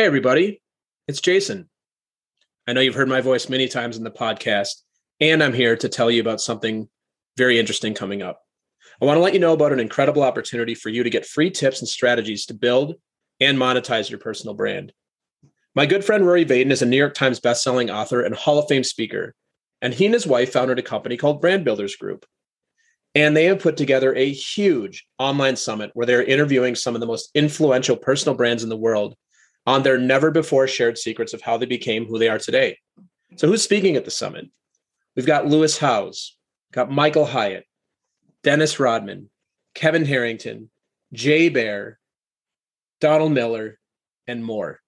Hey, everybody, it's Jason. I know you've heard my voice many times in the podcast, and I'm here to tell you about something very interesting coming up. I want to let you know about an incredible opportunity for you to get free tips and strategies to build and monetize your personal brand. My good friend Rory Vaden is a New York Times bestselling author and Hall of Fame speaker, and he and his wife founded a company called Brand Builders Group. And they have put together a huge online summit where they're interviewing some of the most influential personal brands in the world on their never before shared secrets of how they became who they are today. So, who's speaking at the summit? We've got Lewis Howes, got Michael Hyatt, Dennis Rodman, Kevin Harrington, Jay Baer, Donald Miller, and more.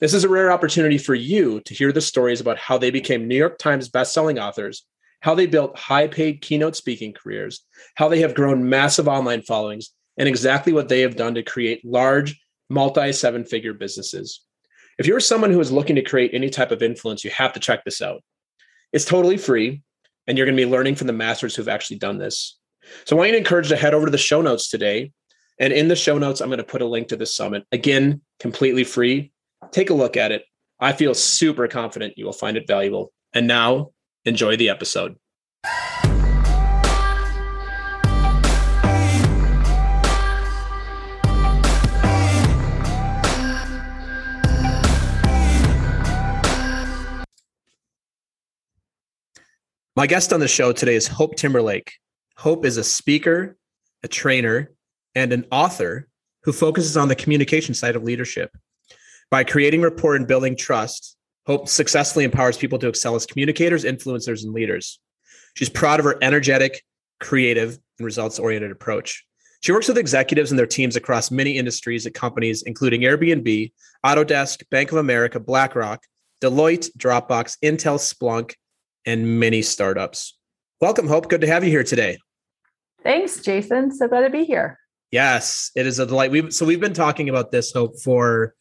This is a rare opportunity for you to hear the stories about how they became New York Times bestselling authors, how they built high paid keynote speaking careers, how they have grown massive online followings, and exactly what they have done to create large multi seven figure businesses. If you're someone who is looking to create any type of influence, you have to check this out. It's totally free, and you're going to be learning from the masters who've actually done this. So I want you to encourage you to head over to the show notes today. And in the show notes, I'm going to put a link to this summit. Again, completely free. Take a look at it. I feel super confident you will find it valuable. And now, enjoy the episode. My guest on the show today is Hope Timberlake. Hope is a speaker, a trainer, and an author who focuses on the communication side of leadership. By creating rapport and building trust, Hope successfully empowers people to excel as communicators, influencers, and leaders. She's proud of her energetic, creative, and results oriented approach. She works with executives and their teams across many industries at companies, including Airbnb, Autodesk, Bank of America, BlackRock, Deloitte, Dropbox, Intel, Splunk, and many startups. Welcome, Hope. Good to have you here today. Thanks, Jason. So glad to be here. Yes, it is a delight. We so we've been talking about this Hope for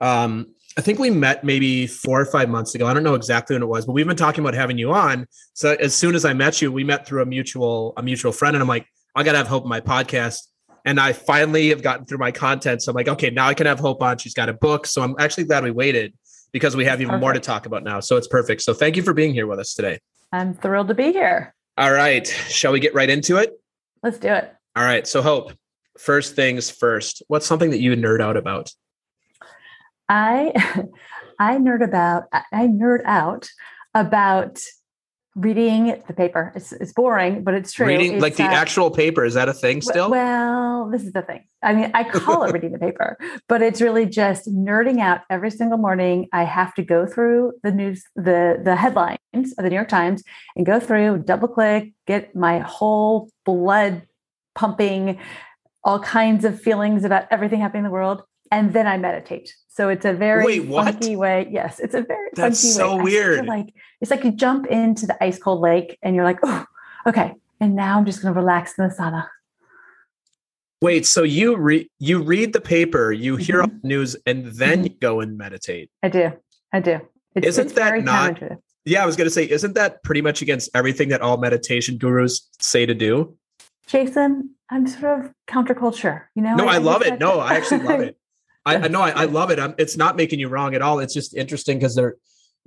um, I think we met maybe four or five months ago. I don't know exactly when it was, but we've been talking about having you on. So as soon as I met you, we met through a mutual a mutual friend, and I'm like, I gotta have Hope in my podcast. And I finally have gotten through my content. So I'm like, okay, now I can have Hope on. She's got a book. So I'm actually glad we waited because we have even perfect. more to talk about now. So it's perfect. So thank you for being here with us today. I'm thrilled to be here. All right. Shall we get right into it? Let's do it. All right. So, Hope, first things first, what's something that you nerd out about? I I nerd about I nerd out about reading the paper. It's, it's boring, but it's true. Reading it's, like the uh, actual paper is that a thing still? Well, this is the thing. I mean, I call it reading the paper, but it's really just nerding out every single morning. I have to go through the news, the the headlines of the New York Times, and go through, double click, get my whole blood pumping, all kinds of feelings about everything happening in the world, and then I meditate. So it's a very Wait, funky way. Yes, it's a very That's funky so way. weird. Like it's like you jump into the ice cold lake and you're like, oh, okay. And now I'm just going to relax in the sauna. Wait, so you read you read the paper, you hear mm-hmm. news, and then mm-hmm. you go and meditate. I do. I do. It's, isn't it's that not? Yeah, I was going to say, isn't that pretty much against everything that all meditation gurus say to do? Jason, I'm sort of counterculture. You know. No, I, I love it. No, I actually love it. I, know I, I, love it. I'm, it's not making you wrong at all. It's just interesting because they're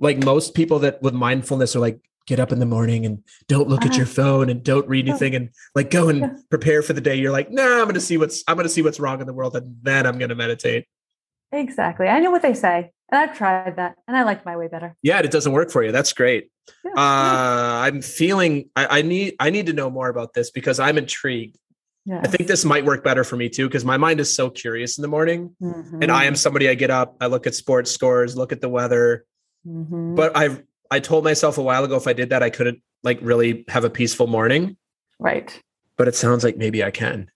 like most people that with mindfulness are like, get up in the morning and don't look uh-huh. at your phone and don't read anything and like go and prepare for the day. You're like, no, nah, I'm going to see what's, I'm going to see what's wrong in the world. And then I'm going to meditate. Exactly. I know what they say and I've tried that and I like my way better. Yeah. It doesn't work for you. That's great. Yeah. Uh, I'm feeling, I, I need, I need to know more about this because I'm intrigued I think this might work better for me too because my mind is so curious in the morning. Mm-hmm. And I am somebody I get up, I look at sports scores, look at the weather. Mm-hmm. But I I told myself a while ago if I did that I couldn't like really have a peaceful morning. Right. But it sounds like maybe I can.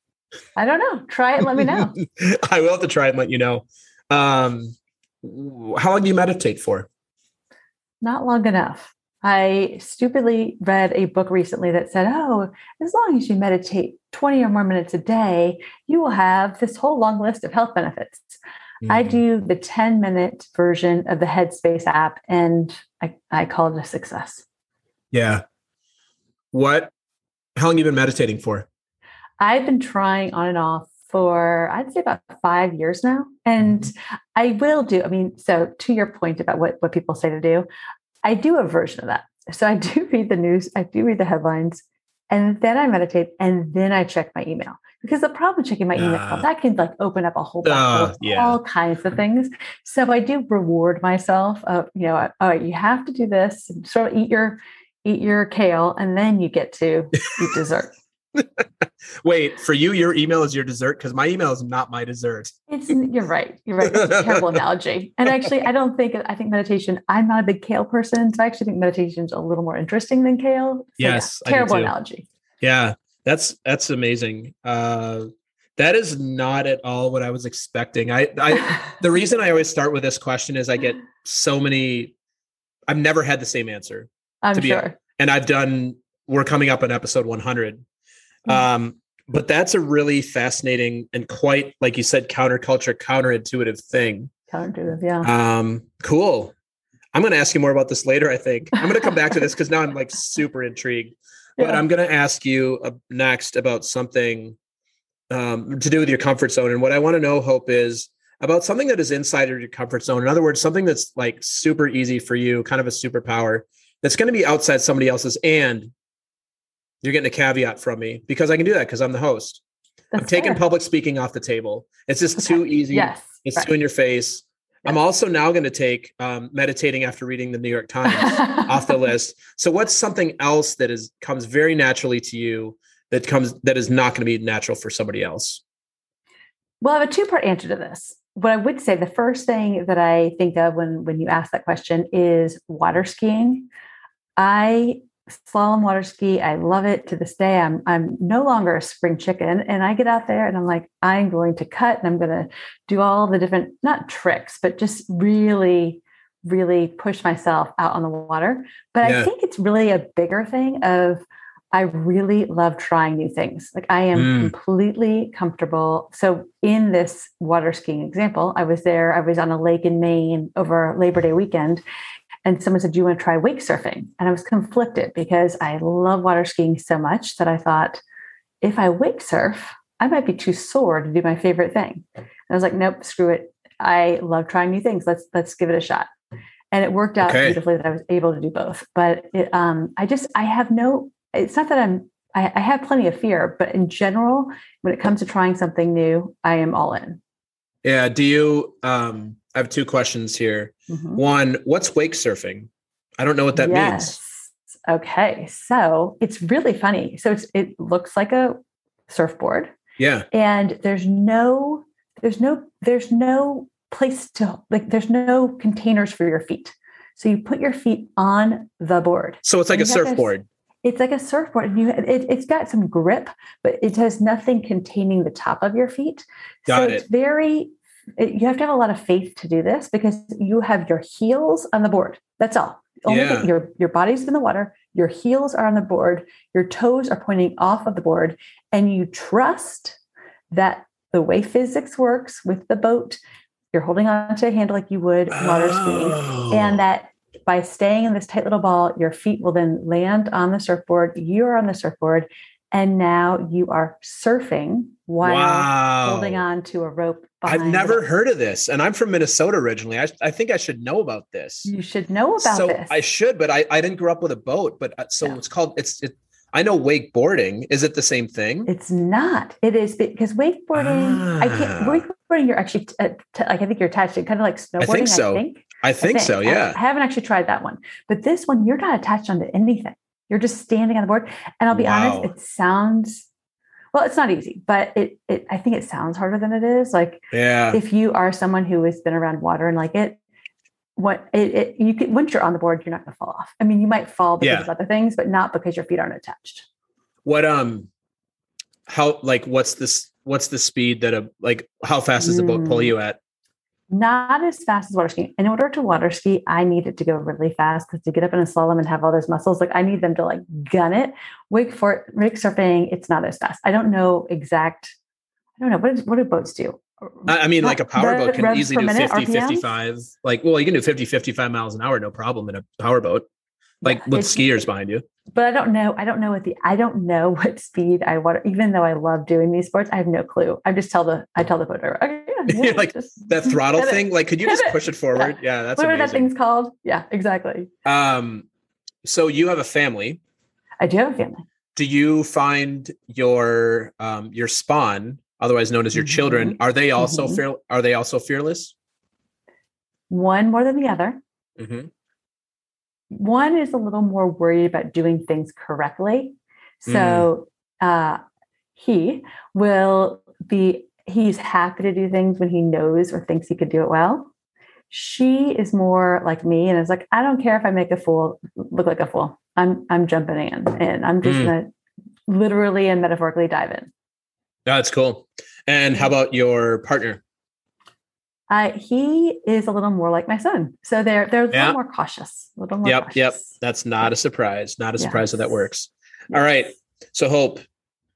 I don't know. Try it, let me know. I will have to try it and let you know. Um how long do you meditate for? Not long enough. I stupidly read a book recently that said, oh, as long as you meditate 20 or more minutes a day, you will have this whole long list of health benefits. Mm-hmm. I do the 10 minute version of the Headspace app and I, I call it a success. Yeah. What, how long you been meditating for? I've been trying on and off for I'd say about five years now. And Mm-hmm. I will do, I mean, so to your point about what, what people say to do, I do a version of that. So I do read the news, I do read the headlines, and then I meditate, and then I check my email. Because the problem checking my email, Ah. that can like open up a whole bunch of yeah. all kinds of things. So I do reward myself of, you know, all right, you have to do this, sort of eat your eat your kale, and then you get to eat dessert. Wait, for you, your email is your dessert because my email is not my dessert. It's you're right. You're right. It's a terrible analogy. And actually, I don't think I think meditation. I'm not a big kale person, so I actually think meditation's a little more interesting than kale. So, Yes, do terrible analogy. Yeah, that's that's amazing. Uh, that is not at all what I was expecting. I, I the reason I always start with this question is I get so many. I've never had the same answer, I'm to be- sure. and I've done. We're coming up on episode 100. Mhm. Um, but that's a really fascinating and quite, like you said, counterculture, counterintuitive thing. Counterintuitive, yeah. Um, cool. I'm going to ask you more about this later. I think I'm going to come back to this because now I'm like super intrigued. But Yeah. I'm going to ask you uh, next about something um, to do with your comfort zone. And what I want to know, Hope, is about something that is inside of your comfort zone. In other words, something that's like super easy for you, kind of a superpower that's going to be outside somebody else's. And you're getting a caveat from me because I can do that because I'm the host. I'm taking fair. public speaking off the table. It's just Okay. too easy. Yes. It's right. too in your face. I'm also now going to take um, meditating after reading the New York Times off the list. So what's something else that is comes very naturally to you that comes that is not going to be natural for somebody else? Well, I have a two part answer to this. What I would say, the first thing that I think of when when you ask that question is water skiing. I slalom water ski. I love it to this day. I'm I'm no longer a spring chicken, and I get out there and I'm like, I'm going to cut and I'm going to do all the different not tricks, but just really, really push myself out on the water. But Yeah. I think it's really a bigger thing of I really love trying new things. Like I am Mm. completely comfortable. So in this water skiing example, I was there, I was on a lake in Maine over Labor Day weekend. And someone said, Do you want to try wake surfing? And I was conflicted because I love water skiing so much that I thought, if I wake surf, I might be too sore to do my favorite thing. And I was like, nope, screw it. I love trying new things. Let's let's give it a shot. And it worked out Okay. beautifully that I was able to do both. But it, um, I just I have no. It's not that I'm. I, I have plenty of fear, but in general, when it comes to trying something new, I am all in. Yeah. Do you? Um, I have two questions here. Mhm. One, what's wake surfing? I don't know what that means. Okay, so it's really funny. So it's it looks like a surfboard, Yeah. and there's no there's no there's no place to like there's no containers for your feet. So you put your feet on the board. So it's like a And you this- surfboard. It's like a surfboard, and you it, it's got some grip, but it has nothing containing the top of your feet. Got so it's very it, you have to have a lot of faith to do this because you have your heels on the board. That's all. Only Yeah. your your body's in the water, your heels are on the board, your toes are pointing off of the board, and you trust that the way physics works with the boat, you're holding on to a handle like you would water skiing, Oh. and that by staying in this tight little ball, your feet will then land on the surfboard. You're on the surfboard, and now you are surfing while wow. holding on to a rope. I've never it. heard of this, and I'm from Minnesota originally. I, I think I should know about this. You should know about so this. I should, but I, I didn't grow up with a boat. But uh, so No. it's called it's it. I know wakeboarding. Is it the same thing? it's not. It is because wakeboarding. I can't. Ah. Wakeboarding. You're actually t- uh, t- like I think you're attached to kind of like snowboarding. think so. I think. I I think so. I- Yeah. I, haven't actually tried that one, but this one you're not attached onto anything. You're just standing on the board. And I'll be Wow. honest, it sounds. Well, it's not easy, but it, it. I think it sounds harder than it is. Like yeah. if you are someone who has been around water and like it, what it, it you can once you're on the board, you're not going to fall off. I mean, you might fall because Yeah. of other things, but not because your feet aren't attached. What um, how like what's this? What's the speed that a like? How fast does the boat pull Mm. you at? Not as fast as water skiing. In order to water ski, I need it to go really fast because to get up in a slalom and have all those muscles, like I need them to like gun it. Wake for wake surfing, it's not as fast. I don't know exact. I don't know what is, what do boats do. I, mean, like a powerboat can easily do minute, 50, RPMs? 55. Like, well, you can do 50, 55 miles an hour, no problem in a powerboat. like with skiers behind you. But I don't know. I don't know what the I don't know what speed I want. Even though I love doing these sports, I have no clue. I just tell the I tell the boat driver, okay, yeah, yeah, like just- that throttle thing. Like, could you just push it forward? Yeah, that's Whatever that thing's called. Yeah, exactly. Um, so you have a family. I do have a family. Do you find your um your spawn, otherwise known as your children, are they also Mhm. fear? Are they also fearless? One more than the other. Mhm. one is a little more worried about doing things correctly. So uh, he will be, he's happy to do things when he knows or thinks he could do it well. She is more like me and is like, I don't care if I make a fool look like a fool. I'm I'm jumping in and I'm just Mm. gonna literally and metaphorically dive in. That's cool. And how about your partner? Uh, he is a little more like my son. So they're they're a Yeah. little more cautious. A little more Yep, cautious. yep. That's not a surprise. Not a surprise that that Yes. works. All right. So Hope,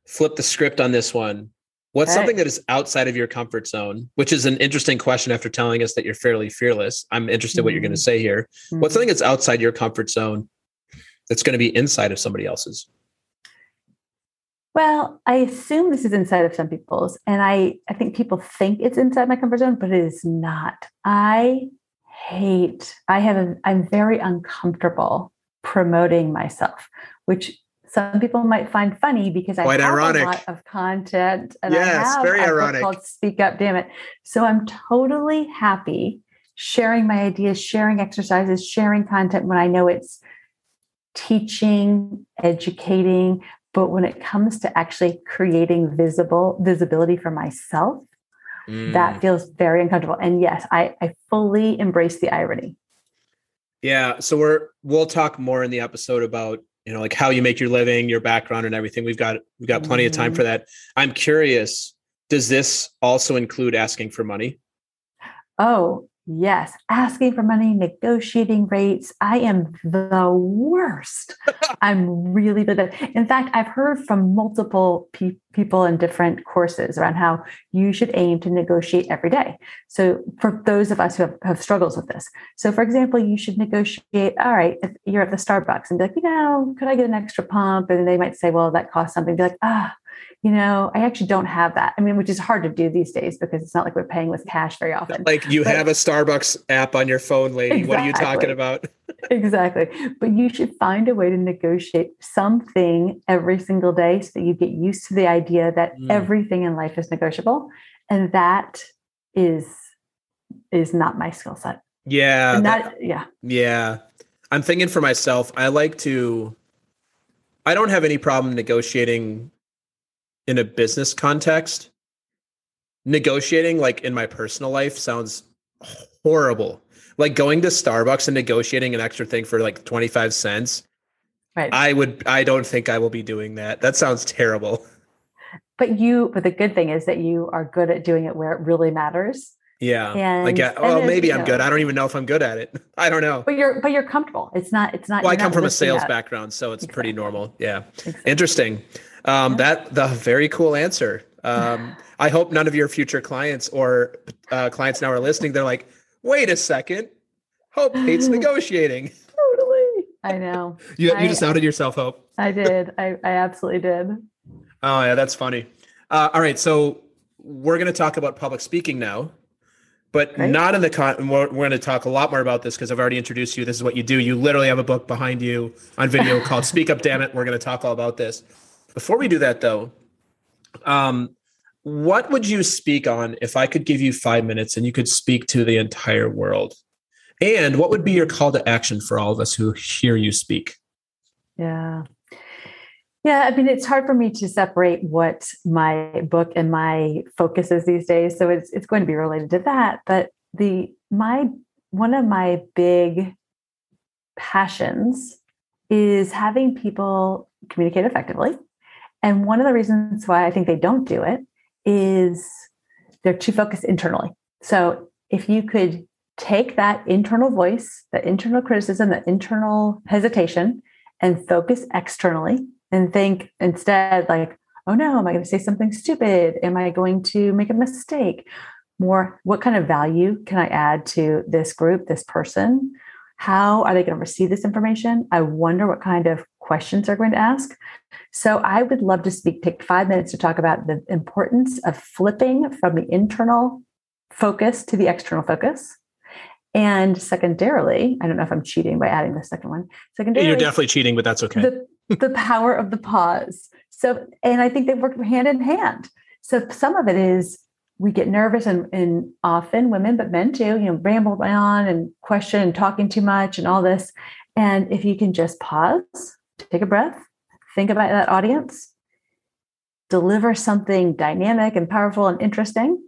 flip the script on this one. What's Okay. something that is outside of your comfort zone? Which is an interesting question after telling us that you're fairly fearless. I'm interested what you're going to Mhm. say here. What's Mhm. something that's outside your comfort zone that's going to be inside of somebody else's? Well, I assume this is inside of some people's, and I, I think people think it's inside my comfort zone, but it is not. I hate, I have, a, I'm very uncomfortable promoting myself, which some people might find funny because I Quite have ironic. a lot of content and Yes, I have very a book ironic. called Speak Up, Damn It. So I'm totally happy sharing my ideas, sharing exercises, sharing content when I know it's teaching, educating, but when it comes to actually creating visible visibility for myself, Mm. that feels very uncomfortable. And yes, I, I fully embrace the irony. Yeah, so we're we'll talk more in the episode about you know like how you make your living, your background, and everything. We've got we've got plenty of time Mhm. for that. I'm curious. Does this also include asking for money? Oh, yes. Asking for money, negotiating rates. I am the worst. I'm really bad. In fact, I've heard from multiple pe- people in different courses around how you should aim to negotiate every day. So, for those of us who have, have struggles with this, so for example, you should negotiate. All right, if you're at the Starbucks and be like, you know, could I get an extra pump? And they might say, well, that costs something. Be like, ah, you know, I actually don't have that. I mean, which is hard to do these days because it's not like we're paying with cash very often. Like you But- have a Starbucks app on your phone, lady. What are you talking about? exactly. But you should find a way to negotiate something every single day so that you get used to the idea that Mm. everything in life is negotiable. And that is is not my skill set. Yeah, and that- that, yeah. Yeah. I'm thinking for myself, I like to I don't have any problem negotiating in a business context. Negotiating like in my personal life sounds horrible. Like going to Starbucks and negotiating an extra thing for like 25 cents. Right. I would I don't think I will be doing that. That sounds terrible. but you but the good thing is that you are good at doing it where it really matters. Yeah. And get and well then, oh, maybe I'm know, good. I don't even know if I'm good at it. I don't know. But you're but you're comfortable. It's not it's not Well, I come from a sales up. background, so it's pretty normal. Yeah. Exactly. Interesting. Um, That the very cool answer. Um, I hope none of your future clients or uh, clients now are listening. They're like, wait a second, Hope hates negotiating. Totally. I know. You, you I- just outed yourself, Hope. I did. I, I absolutely did. Oh yeah, that's funny. Uh, all right, so we're going to talk about public speaking now, but Great. not in the con. We're, we're going to talk a lot more about this because I've already introduced you. This is what you do. You literally have a book behind you on video called "Speak Up, Damn It." We're going to talk all about this. Before we do that, though, um, what would you speak on if I could give you five minutes and you could speak to the entire world? And what would be your call to action for all of us who hear you speak? Yeah. Yeah, I mean, it's hard for me to separate what my book and my focus is these days. So it's it's going to be related to that. But the my one of my big passions is having people communicate effectively. And one of the reasons why I think they don't do it is they're too focused internally. So if you could take that internal voice, the internal criticism, the internal hesitation, and focus externally and think instead like oh no am i going to say something stupid? Am i going to make a mistake? More what kind of value can i add to this group this person How are they going to receive this information? I wonder what kind of questions they're going to ask. So I would love to speak, take five minutes to talk about the importance of flipping from the internal focus to the external focus. And secondarily, I don't know if I'm cheating by adding the second one. Secondarily, you're definitely cheating, but that's okay. The, the power of the pause. So, and I think they work hand in hand. So some of it is we get nervous and, and often women, but men too, you know, ramble on and question and talking too much and all this. And if you can just pause, take a breath, think about that audience, deliver something dynamic and powerful and interesting,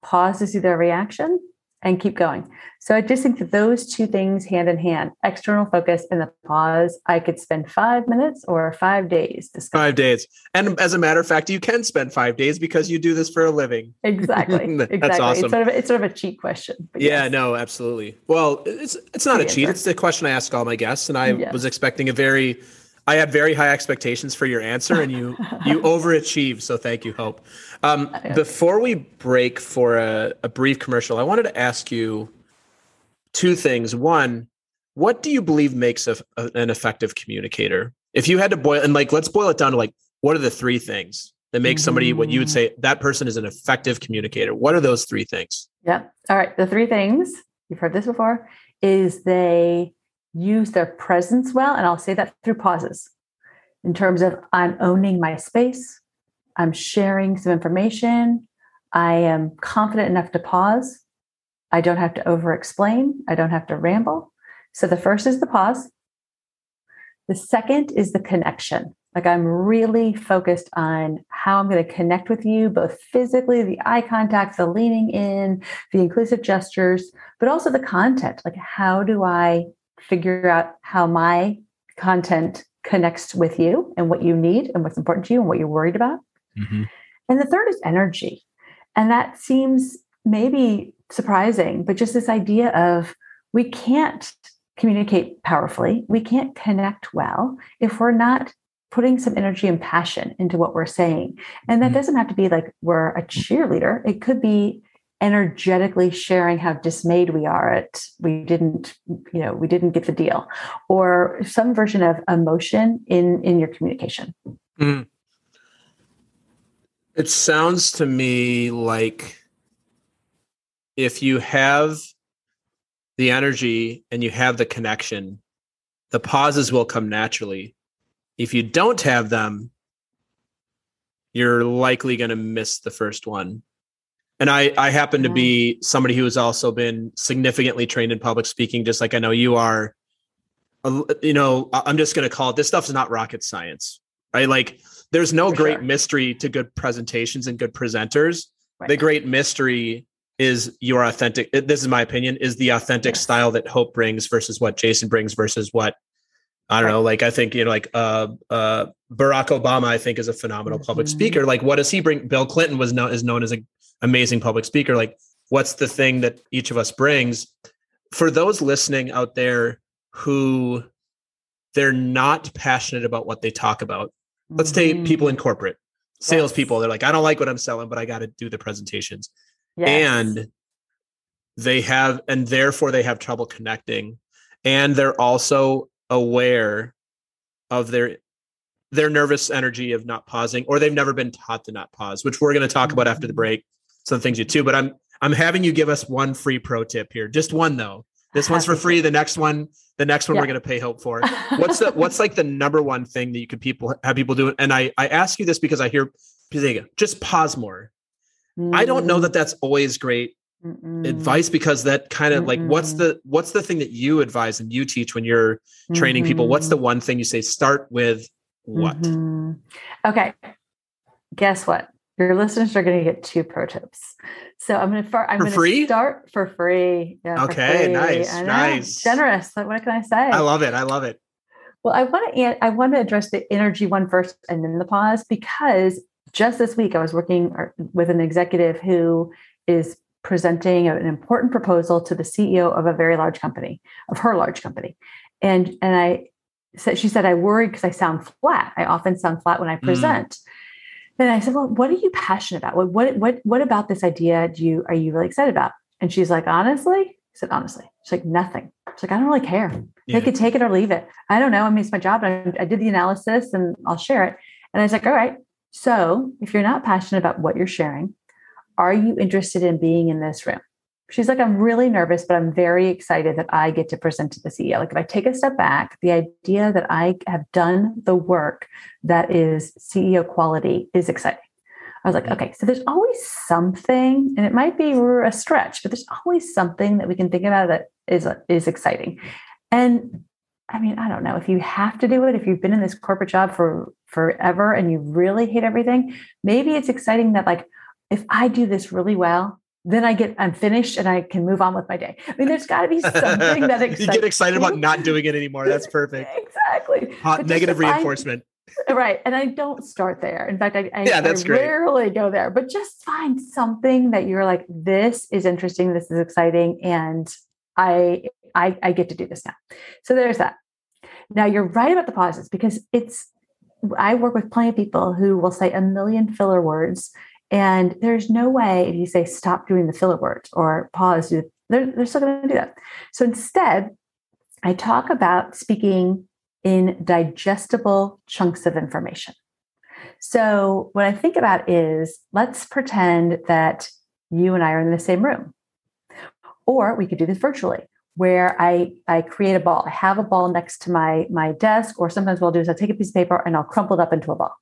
pause to see their reaction, and keep going. So I just think that those two things hand in hand, external focus and the pause, I could spend five minutes or five days discussing. Five days. And as a matter of fact, you can spend five days because you do this for a living. Exactly. That's exactly. awesome. It's sort, of, it's sort of a cheat question. Yeah, yes. no, absolutely. Well, it's it's not a cheat. Answer. It's the question I ask all my guests. And I was expecting a very I had very high expectations for your answer, and you you overachieved. So thank you, Hope. Um, before we break for a, a brief commercial, I wanted to ask you two things. One, what do you believe makes a, a, an effective communicator? If you had to boil and like, let's boil it down to like, what are the three things that make somebody what you would mm. say that person is an effective communicator? What are those three things? Yeah. All right. The three things you've heard this before is they use their presence well. And I'll say that through pauses in terms of I'm owning my space, I'm sharing some information, I am confident enough to pause. I don't have to over explain, I don't have to ramble. So the first is the pause. The second is the connection. Like I'm really focused on how I'm going to connect with you, both physically, the eye contact, the leaning in, the inclusive gestures, but also the content. Like, how do I figure out how my content connects with you and what you need and what's important to you and what you're worried about. Mm-hmm. And the third is energy. And that seems maybe surprising, but just this idea of we can't communicate powerfully, we can't connect well if we're not putting some energy and passion into what we're saying. And that mm-hmm. doesn't have to be like we're a cheerleader, it could be energetically sharing how dismayed we are at we didn't you know we didn't get the deal or some version of emotion in in your communication. Mm. it sounds to me like if you have the energy and you have the connection the pauses will come naturally. If you don't have them you're likely going to miss the first one and I, I happen to be somebody who has also been significantly trained in public speaking, just like I know you are. You know, I'm just going to call it this stuff's not rocket science, right? Like, there's no For great sure. mystery to good presentations and good presenters. Right. The great mystery is your authentic. This is my opinion. Is the authentic style that Hope brings versus what Jason brings versus what I don't know. Like I think you know, like uh, uh, Barack Obama, I think is a phenomenal mm-hmm. public speaker. Like, what does he bring? Bill Clinton was known is known as a amazing public speaker like what's the thing that each of us brings for those listening out there who they're not passionate about what they talk about let's mm-hmm. take people in corporate salespeople yes. they're like i don't like what i'm selling but i got to do the presentations yes. and they have and therefore they have trouble connecting and they're also aware of their their nervous energy of not pausing or they've never been taught to not pause which we're going to talk mm-hmm. about after the mm-hmm. break some things you too. But I'm I'm having you give us one free pro tip here. Just one though. This one's for free. The next one, the next one yeah. we're going to pay hope for. What's the what's like the number one thing that you could people have people do? And I I ask you this because I hear just pause more. Mm. I don't know that that's always great Mm-mm. advice because that kind of like what's the what's the thing that you advise and you teach when you're training mm-hmm. people? What's the mm-hmm. one thing you say? Start with what? Mm-hmm. Okay. Guess what? Your listeners are going to get two pro tips. So I'm going to I'm going to start for free. Yeah, okay, free. nice, nice, generous. What can I say? I love it. I love it. Well, I want to I want to address the energy one first, and then the pause because just this week I was working with an executive who is presenting an important proposal to the CEO of a very large company, of her large company, and and I said she said I worry because I sound flat. I often sound flat when I mm. present. Mm then I said, "Well, what are you passionate about? What what what what about this idea do you are you really excited about?" And she's like, "Honestly, said, honestly, she's like, nothing. She's like, I don't really care. Yeah. They could take it or leave it. I don't know. I mean, it's my job. I, I did the analysis and I'll share it. And I was like, all right. So if you're not passionate about what you're sharing, are you interested in being in this room? She's like, I'm really nervous, but I'm very excited that I get to present to the CEO. Like, if I take a step back, the idea that I have done the work that is CEO quality is exciting. I was like, mm-hmm. okay, so there's always something, and it might be a stretch, but there's always something that we can think about that is is exciting. And I mean, I don't know if you have to do it. If you've been in this corporate job for forever and you really hate everything, maybe it's exciting that like if I do this really well, then I get I'm finished and I can move on with my day. I mean, there's got to be something that excites you get excited about not doing it anymore. That's perfect. exactly. Hot negative reinforcement. right, and I don't start there. In fact, I, I, yeah, that's I great. rarely go there. But just find something that you're like, this is interesting, this is exciting, and I I, I get to do this now. So there's that. Now you're right about the pauses because it's I work with plenty of people who will say a million filler words and there's no way if you say stop doing the filler words or pause, they're, they're still going to do that. So instead, I talk about speaking in digestible chunks of information. So what I think about is let's pretend that you and I are in the same room. Or we could do this virtually where I, I create a ball. I have a ball next to my, my desk, or sometimes what I'll do is I'll take a piece of paper and I'll crumple it up into a ball.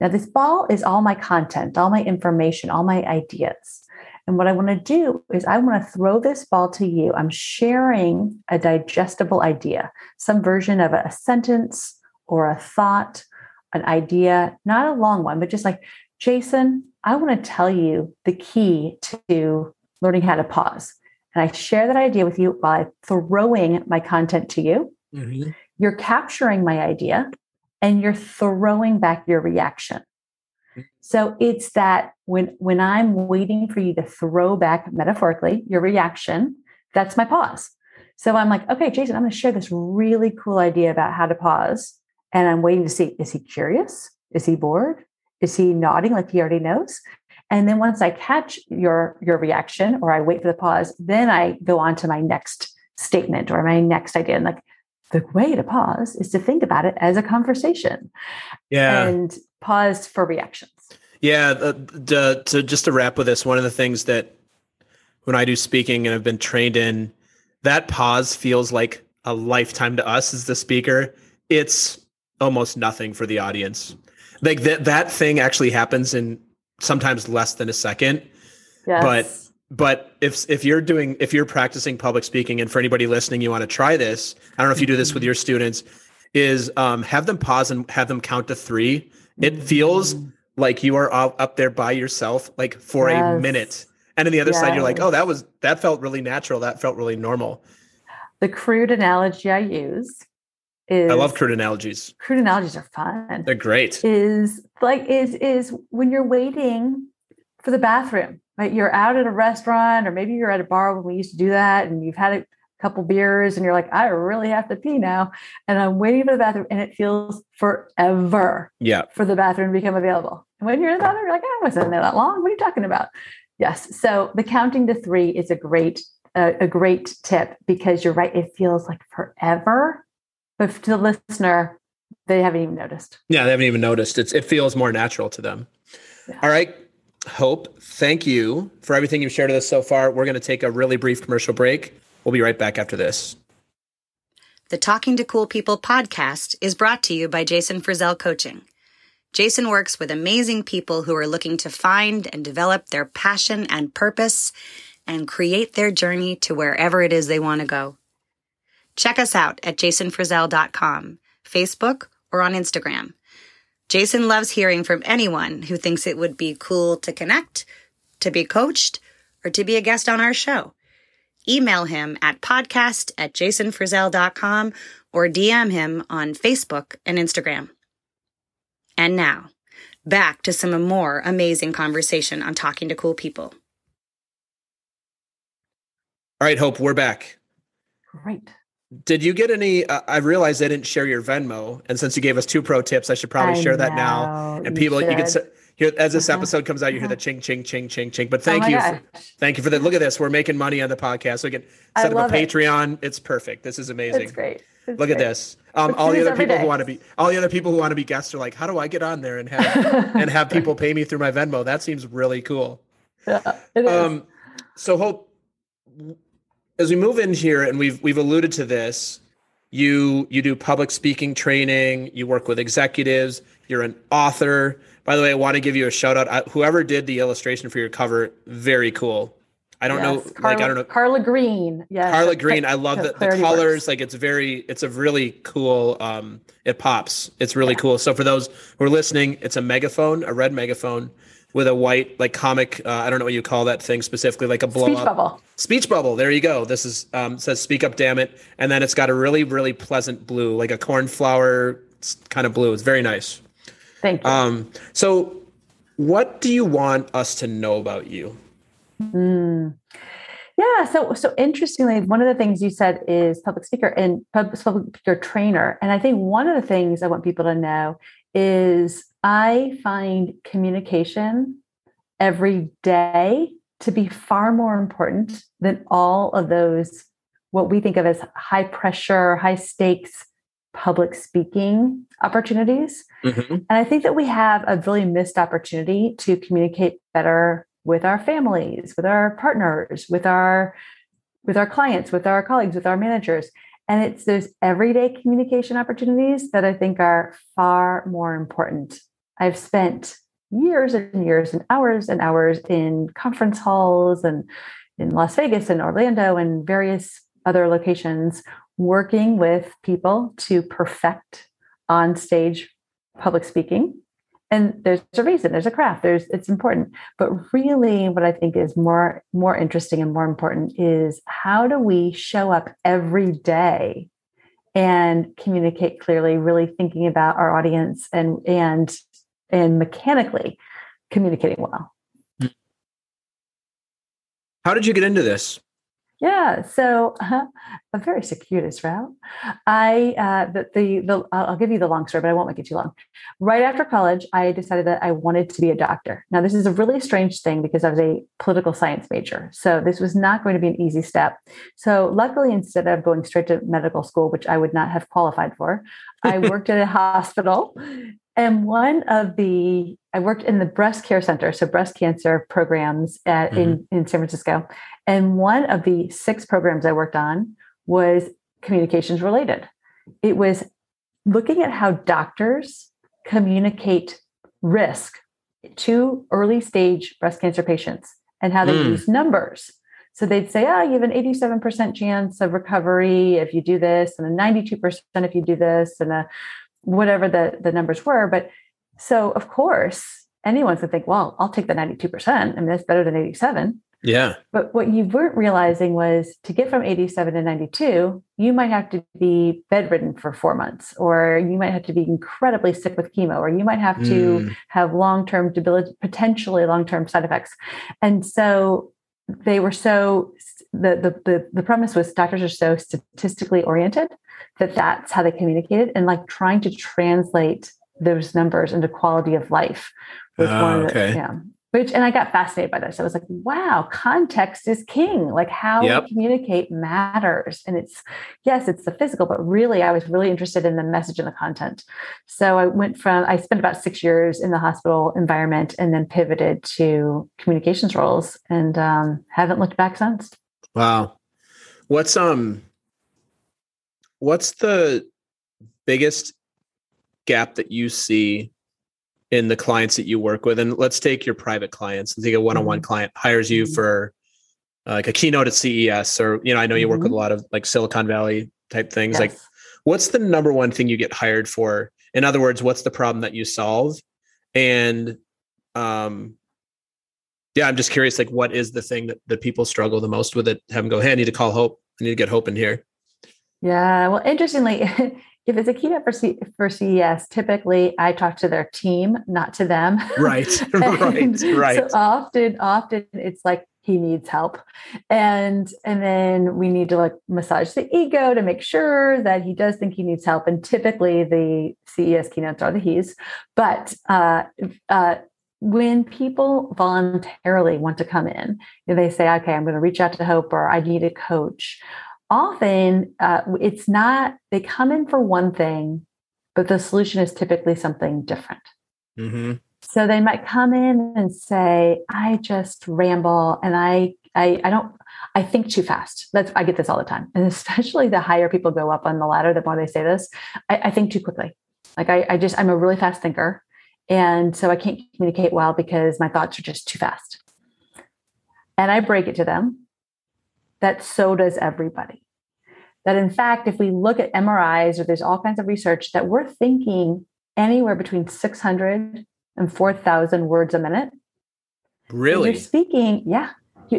Now, this ball is all my content, all my information, all my ideas. And what I want to do is I want to throw this ball to you. I'm sharing a digestible idea, some version of a, sentence or a thought, an idea, not a long one, but just like, Jason, I want to tell you the key to learning how to pause. And I share that idea with you by throwing my content to you. Mm-hmm. You're capturing my idea and you're throwing back your reaction. Mm. So it's that when when I'm waiting for you to throw back metaphorically your reaction, that's my pause. So I'm like, okay, Jason, I'm going to share this really cool idea about how to pause. And I'm waiting to see is he curious? Is he bored? Is he nodding like he already knows? And then once I catch your your reaction or I wait for the pause, then I go on to my next statement or my next idea. And like, the way to pause is to think about it as a conversation. Yeah. And pause for reactions. Yeah. Uh, the, uh, to just to wrap with this, one of the things that when I do speaking and I've been trained in, that pause feels like a lifetime to us as the speaker. It's almost nothing for the audience. Like that that thing actually happens in sometimes less than a second. Yes. But but if if you're doing if you're practicing public speaking and for anybody listening you want to try this i don't know if you do this with your students is um, have them pause and have them count to three. It feels like you are up there by yourself like for yes. a minute. And on the other yes. side you're like oh that was that felt really natural. That felt really normal. The crude analogy i use is i love crude analogies. crude analogies are fun. They're great. Is like is is when you're waiting for the bathroom right? You're out at a restaurant, or maybe you're at a bar when we used to do that, and you've had a couple beers, and you're like, I really have to pee now, and I'm waiting for the bathroom, and it feels forever. Yeah. For the bathroom to become available. And when you're in the bathroom, you're like, I wasn't in there that long. What are you talking about? Yes. So the counting to three is a great uh, a great tip because you're right. It feels like forever, but to the listener, they haven't even noticed. Yeah, they haven't even noticed. It's it feels more natural to them. Yeah. All right. Hope, thank you for everything you've shared with us so far. We're going to take a really brief commercial break. We'll be right back after this. The Talking to Cool People podcast is brought to you by Jason Frizzell Coaching. Jason works with amazing people who are looking to find and develop their passion and purpose and create their journey to wherever it is they want to go. Check us out at jasonfrizzell.com, Facebook, or on Instagram. Jason loves hearing from anyone who thinks it would be cool to connect, to be coached, or to be a guest on our show. Email him at podcast at jasonfrizzell.com or DM him on Facebook and Instagram. And now, back to some more amazing conversation on talking to cool people. All right, Hope, we're back. Great. Did you get any? Uh, I realized I didn't share your Venmo, and since you gave us two pro tips, I should probably I share that now. And people, you, you could Here, as this Uh-huh. episode comes out, you hear the Uh-huh. ching, ching, ching, ching, ching. But Oh thank my you, for, thank you for that. Look at this. We're making money on the podcast. We can I set up a love it. Patreon. It's perfect. This is amazing. It's great. It's Look at this. Um, all the other people who want to be, all the other people who want to be guests are like, how do I get on there and have and have people pay me through my Venmo? That seems really cool. Yeah, it is. Um, so hope as we move in here, and we've we've alluded to this, you you do public speaking training. You work with executives. You're an author. By the way, I want to give you a shout out. I, whoever did the illustration for your cover, very cool. I don't know, Yes, Carla, like I don't know. Carla Green. Yes. Carla Green, I love the, the colors. Works. Like it's very, it's a really cool. Um, it pops. It's really Yeah. cool. So for those who are listening, it's a megaphone, a red megaphone with a white, like comic. Uh, I don't know what you call that thing specifically, like a blow Speech up bubble. speech bubble. There you go. This is um, says "Speak Up, Damn It," and then it's got a really, really pleasant blue, like a cornflower kind of blue. It's very nice. Thank you. Um, so, what do you want us to know about you? Mm. Yeah. So, so interestingly, one of the things you said is public speaker and public speaker trainer. And I think one of the things I want people to know is I find communication every day to be far more important than all of those, what we think of as high pressure, high stakes public speaking opportunities. Mhm. And I think that we have a really missed opportunity to communicate better with our families, with our partners, with our with our clients, with our colleagues, with our managers. And it's those everyday communication opportunities that I think are far more important. I've spent years and years and hours and hours in conference halls and in Las Vegas and Orlando and various other locations working with people to perfect on stage public speaking. And there's a reason there's a craft there's it's important. But really what i think is more more interesting and more important is how do we show up every day and communicate clearly really thinking about our audience and and and mechanically communicating well How did you get into this? Yeah, so uh, a very circuitous route. I uh, the, the the I'll I'll give you the long story, but I won't make it too long. Right after college, I decided that I wanted to be a doctor. Now, this is a really strange thing because I was a political science major, so this was not going to be an easy step. So, luckily, instead of going straight to medical school, which I would not have qualified for, I worked at a hospital. And one of the, I worked in the breast care center, so breast cancer programs at, in, in San Francisco. And one of the six programs I worked on was communications related. It was looking at how doctors communicate risk to early stage breast cancer patients and how they Mm. use numbers. So they'd say, oh, you have an 87% chance of recovery if you do this, and a 92% if you do this, and a whatever the, the numbers were. But so, of course, anyone's to think, well, I'll take the 92%. I mean, that's better than 87. Yeah. But what you weren't realizing was to get from 87 to 92, you might have to be bedridden for four months, or you might have to be incredibly sick with chemo, or you might have to Mm. have long term debility, potentially long term side effects. And so they were so, the, the, the, the premise was doctors are so statistically oriented that that's how they communicated and like trying to translate those numbers into quality of life was Oh, one of the, ah, okay. yeah which and i got fascinated by this. I was like wow context is king. Like how Yep. we communicate matters. And it's yes it's the physical but really i was really interested in the message and the content. So i went from i spent about six years in the hospital environment and then pivoted to communications roles and um, haven't looked back since. Wow. What's um what's the biggest gap that you see in the clients that you work with? And let's take your private clients. Let's take a one-on-one Mhm. client hires you Mhm. for uh, like a keynote at CES or you know, I know you work with Mhm. a lot of like Silicon Valley type things. Like what's the number one thing you get hired for? In other words, what's the problem that you solve? And um yeah, I'm just curious, like what is the thing that, that people struggle the most with it? Have them go, hey, I need to call hope. I need to get hope in here. Yeah, well, interestingly, if it's a keynote for, C- for CES, typically I talk to their team, not to them. Right. right. Right. So often, often it's like he needs help, and and then we need to like massage the ego to make sure that he does think he needs help. And typically, the CES keynotes are the he's, but uh, uh, when people voluntarily want to come in, they say, okay, I'm going to reach out to Hope or I need a coach. Often uh, it's not, they come in for one thing, but the solution is typically something different. Mm-hmm. So they might come in and say, I just ramble and I, I, I don't, I think too fast. That's I get this all the time. And especially the higher people go up on the ladder, the more they say this, I, I think too quickly. Like I, I just I'm a really fast thinker. And so I can't communicate well because my thoughts are just too fast. And I break it to them that so does everybody. That in fact, if we look at MRIs or there's all kinds of research that we're thinking anywhere between 600 and 4,000 words a minute. Really? You're speaking, yeah.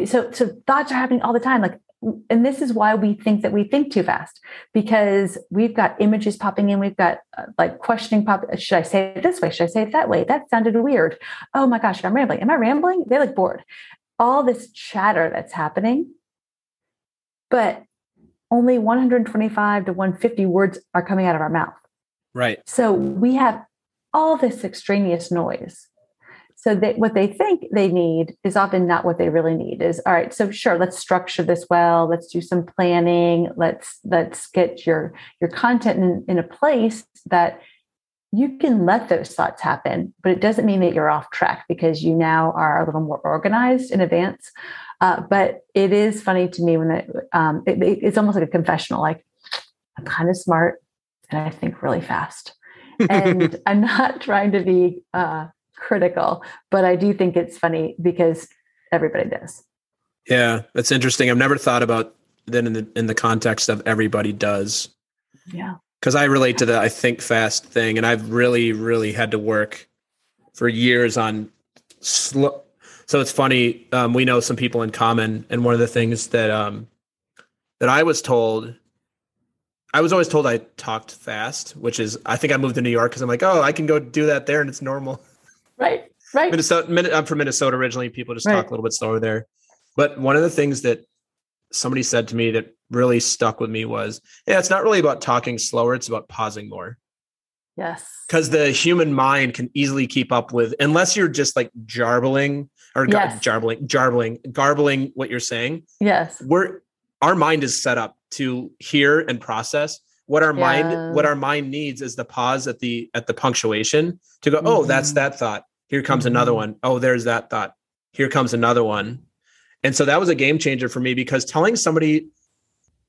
So, so thoughts are happening all the time. Like and this is why we think that we think too fast because we've got images popping in we've got uh, like questioning pop should i say it this way should i say it that way that sounded weird oh my gosh i'm rambling am i rambling they look bored all this chatter that's happening but only 125 to 150 words are coming out of our mouth right so we have all this extraneous noise so they, what they think they need is often not what they really need. Is all right. So sure, let's structure this well. Let's do some planning. Let's let's get your your content in, in a place that you can let those thoughts happen, but it doesn't mean that you're off track because you now are a little more organized in advance. Uh, but it is funny to me when it, um, it, it's almost like a confessional. Like I'm kind of smart and I think really fast, and I'm not trying to be uh, critical, but I do think it's funny because everybody does. Yeah, that's interesting. I've never thought about that in the in the context of everybody does. Yeah. Because I relate to the I think fast thing, and I've really, really had to work for years on slow. So it's funny. Um, we know some people in common, and one of the things that um, that I was told, I was always told I talked fast, which is I think I moved to New York because I'm like, oh, I can go do that there, and it's normal. Right. Right. Minnesota. I'm from Minnesota originally. People just right. talk a little bit slower there. But one of the things that somebody said to me that really stuck with me was, yeah, it's not really about talking slower. It's about pausing more. Yes. Because the human mind can easily keep up with, unless you're just like jarbling or gar- jarbling, jarbling, garbling what you're saying. Yes. We're our mind is set up to hear and process what our yeah. mind what our mind needs is the pause at the at the punctuation to go oh mm-hmm. that's that thought here comes mm-hmm. another one oh there's that thought here comes another one and so that was a game changer for me because telling somebody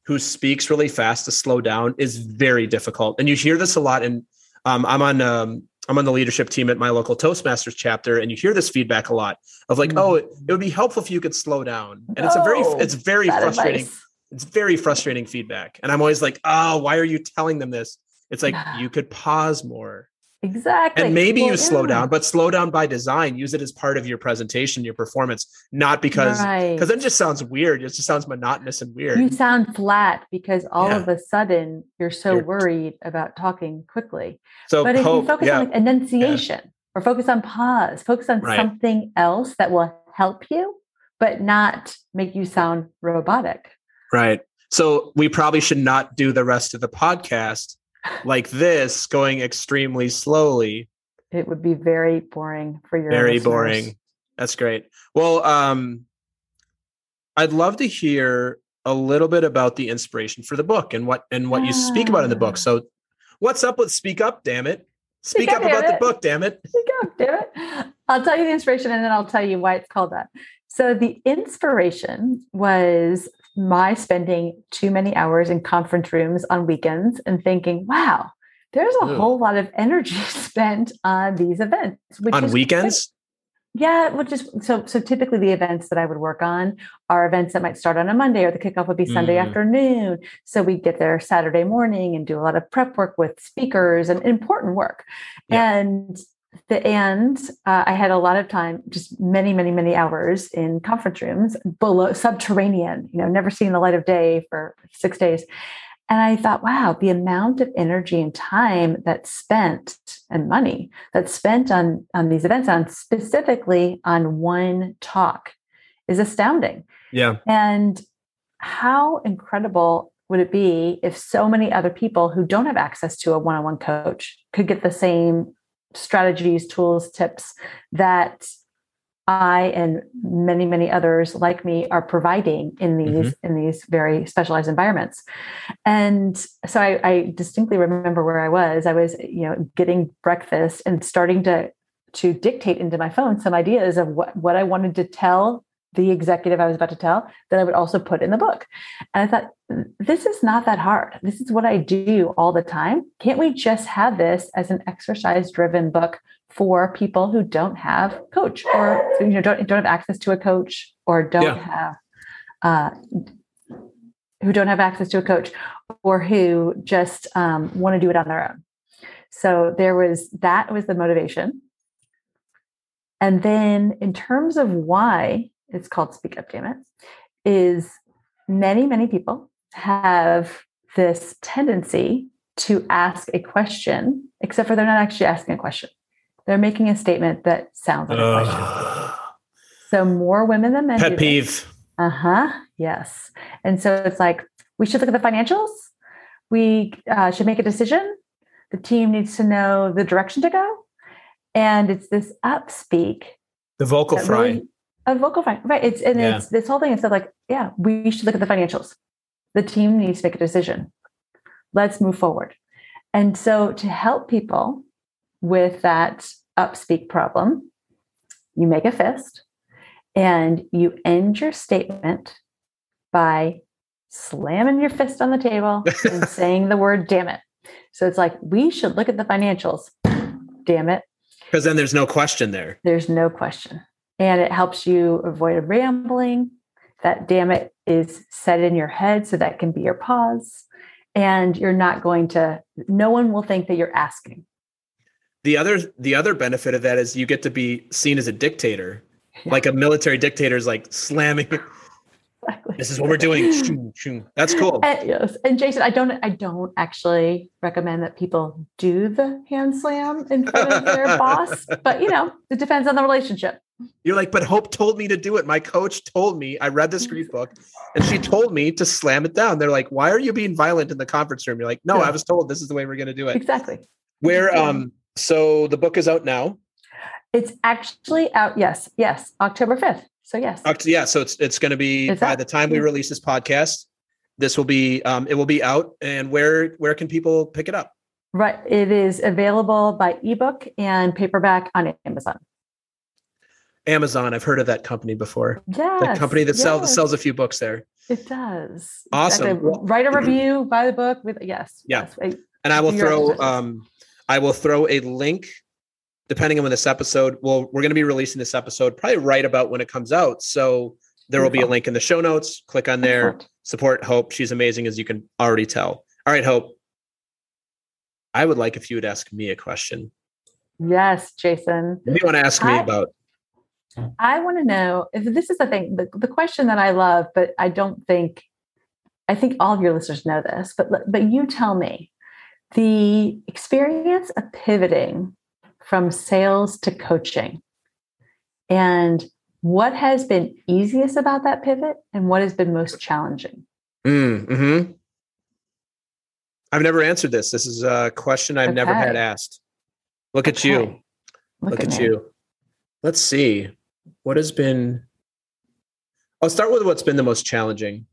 who speaks really fast to slow down is very difficult and you hear this a lot and um, i'm on um, i'm on the leadership team at my local toastmasters chapter and you hear this feedback a lot of like mm-hmm. oh it, it, would be helpful if you could slow down and it's a very it's very frustrating advice it's very frustrating feedback. And I'm always like, oh, why are you telling them this? It's like you could pause more. Exactly. And maybe well, you slow down, but slow down by design. Use it as part of your presentation, your performance, not because because right. it just sounds weird. It just sounds monotonous and weird. You sound flat because all yeah. of a sudden you're so you're, worried about talking quickly. So but if hope, you focus yeah. on like enunciation or focus on pause, focus on right. something else that will help you, but not make you sound robotic. Right. So we probably should not do the rest of the podcast like this, going extremely slowly. It would be very boring for your very listeners. boring. That's great. Well, um, I'd love to hear a little bit about the inspiration for the book and what and what yeah. you speak about in the book. So, what's up with Speak Up? Damn it! Speak, speak up, up about it. the book. Damn it! Speak up, damn it! I'll tell you the inspiration, and then I'll tell you why it's called that. So the inspiration was my spending too many hours in conference rooms on weekends and thinking, wow, there's a Ooh. whole lot of energy spent on these events. on weekends? yeah, which is so so typically the events that I would work on are events that might start on a Monday or the kickoff would be Sunday mm. afternoon. So we'd get there Saturday morning and do a lot of prep work with speakers and important work. Yeah. And the and uh, I had a lot of time, just many, many, many hours in conference rooms below subterranean, you know, never seen the light of day for six days. And I thought, wow, the amount of energy and time that's spent and money that's spent on, on these events, on specifically on one talk, is astounding. Yeah. And how incredible would it be if so many other people who don't have access to a one on one coach could get the same strategies, tools, tips that I and many, many others like me are providing in these mm-hmm. in these very specialized environments. And so I, I distinctly remember where I was. I was, you know, getting breakfast and starting to to dictate into my phone some ideas of what, what I wanted to tell the executive I was about to tell that I would also put in the book. And I thought, this is not that hard. This is what I do all the time. Can't we just have this as an exercise driven book for people who don't have coach or you know don't don't have access to a coach or don't yeah. have uh, who don't have access to a coach or who just um, want to do it on their own. So there was that was the motivation. And then in terms of why it's called Speak Up Damn It, is many, many people have this tendency to ask a question, except for they're not actually asking a question. They're making a statement that sounds like a question. So more women than men. Pet peeve. Uh huh. Yes. And so it's like we should look at the financials. We uh, should make a decision. The team needs to know the direction to go, and it's this upspeak. The vocal fry. Really, a vocal fry, right? It's and yeah. it's this whole thing. It's like, yeah, we should look at the financials. The team needs to make a decision. Let's move forward. And so to help people with that upspeak problem, you make a fist and you end your statement by slamming your fist on the table and saying the word damn it. So it's like, we should look at the financials. Damn it. Because then there's no question there. There's no question. And it helps you avoid rambling. That damn it is set in your head so that can be your pause. And you're not going to, no one will think that you're asking the other the other benefit of that is you get to be seen as a dictator yeah. like a military dictator is like slamming exactly. this is what we're doing that's cool and, yes and jason i don't i don't actually recommend that people do the hand slam in front of their boss but you know it depends on the relationship you're like but hope told me to do it my coach told me i read the script book and she told me to slam it down they're like why are you being violent in the conference room you're like no yeah. i was told this is the way we're going to do it exactly where um so the book is out now. It's actually out. Yes, yes, October fifth. So yes. Yeah, so it's it's going to be by the time we release this podcast, this will be um, it will be out. And where where can people pick it up? Right, it is available by ebook and paperback on Amazon. Amazon, I've heard of that company before. Yeah, that company that yes. sells sells a few books there. It does. Awesome. Write a review, buy the book. With yes. Yeah. Yes. And I will throw um, I will throw a link depending on when this episode well we're going to be releasing this episode probably right about when it comes out so there will be a link in the show notes click on there support hope she's amazing as you can already tell all right hope i would like if you would ask me a question yes jason what do you want to ask me I, about i want to know if this is the thing the, the question that i love but i don't think i think all of your listeners know this but but you tell me the experience of pivoting from sales to coaching and what has been easiest about that pivot and what has been most challenging? Mm, hmm i've never answered this. This is a question i've okay. never had asked. Look at okay. you look, look at, at you. Let's see what has been i'll start with what's been the most challenging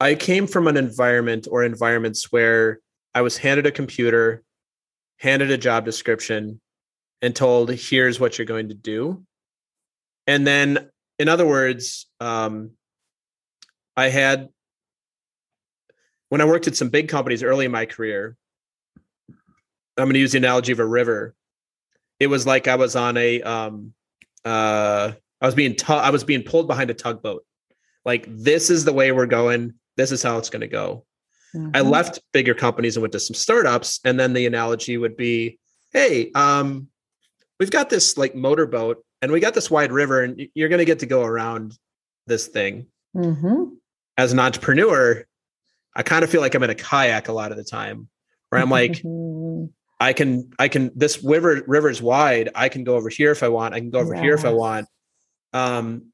I came from an environment or environments where I was handed a computer, handed a job description, and told, here's what you're going to do. And then, in other words, um, I had, when I worked at some big companies early in my career, I'm going to use the analogy of a river. It was like I was on a, um, uh, I was being, tu- I was being pulled behind a tugboat. Like, this is the way we're going this is how it's going to go. Mm-hmm. I left bigger companies and went to some startups. And then the analogy would be, hey, um, we've got this like motorboat and we got this wide river, and you're going to get to go around this thing. Mm-hmm. As an entrepreneur, I kind of feel like I'm in a kayak a lot of the time, where I'm like, I can, I can. This river river's wide. I can go over here if I want. I can go over yes. here if I want. Um,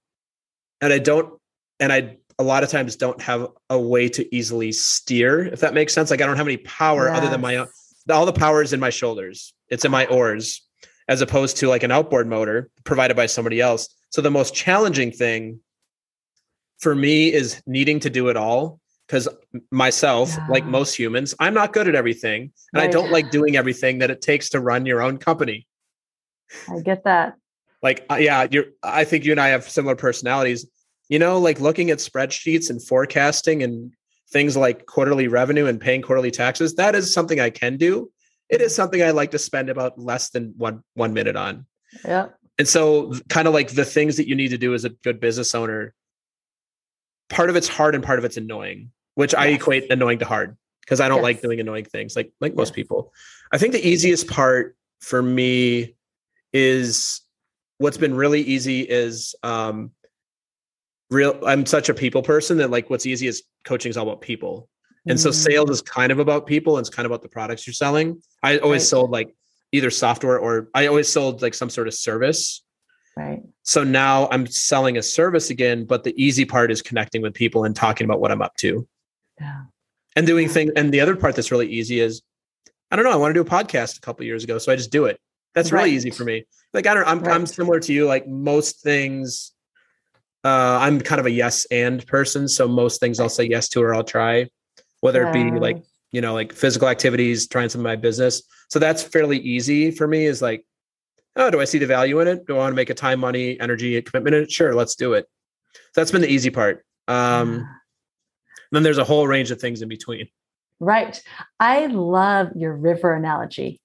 and I don't, and I a lot of times don't have a way to easily steer, if that makes sense. Like I don't have any power yes. other than my own, all the power is in my shoulders. It's in my oars, as opposed to like an outboard motor provided by somebody else. So the most challenging thing for me is needing to do it all because myself, yeah. like most humans, I'm not good at everything, and right. I don't like doing everything that it takes to run your own company. I get that. Like, uh, yeah, you're. I think you and I have similar personalities. You know, like looking at spreadsheets and forecasting and things like quarterly revenue and paying quarterly taxes. That is something I can do. It is something I like to spend about less than one one minute on. Yeah. And so, kind of like the things that you need to do as a good business owner, part of it's hard and part of it's annoying, which yes. I equate annoying to hard because I don't yes. like doing annoying things like like most people. I think the easiest part for me is what's been really easy is um real I'm such a people person that like what's easy is coaching is all about people. And so sales is kind of about people and it's kind of about the products you're selling. I always right. sold like either software or I always sold like some sort of service. Right. So now I'm selling a service again, but the easy part is connecting with people and talking about what I'm up to. Yeah. And doing things. And the other part that's really easy is I don't know. I want to do a podcast a couple years ago. So I just do it. That's right. really easy for me. Like, I don't, I'm, right. I'm similar to you. Like most things, uh, I'm kind of a yes and person. So most things I'll say yes to or I'll try, whether yeah. it be like, you know, like physical activities, trying some of my business. So that's fairly easy for me is like, oh, do I see the value in it? Do I want to make a time, money, energy, commitment in it? Sure, let's do it. So that's been the easy part. Um, then there's a whole range of things in between. Right. I love your river analogy.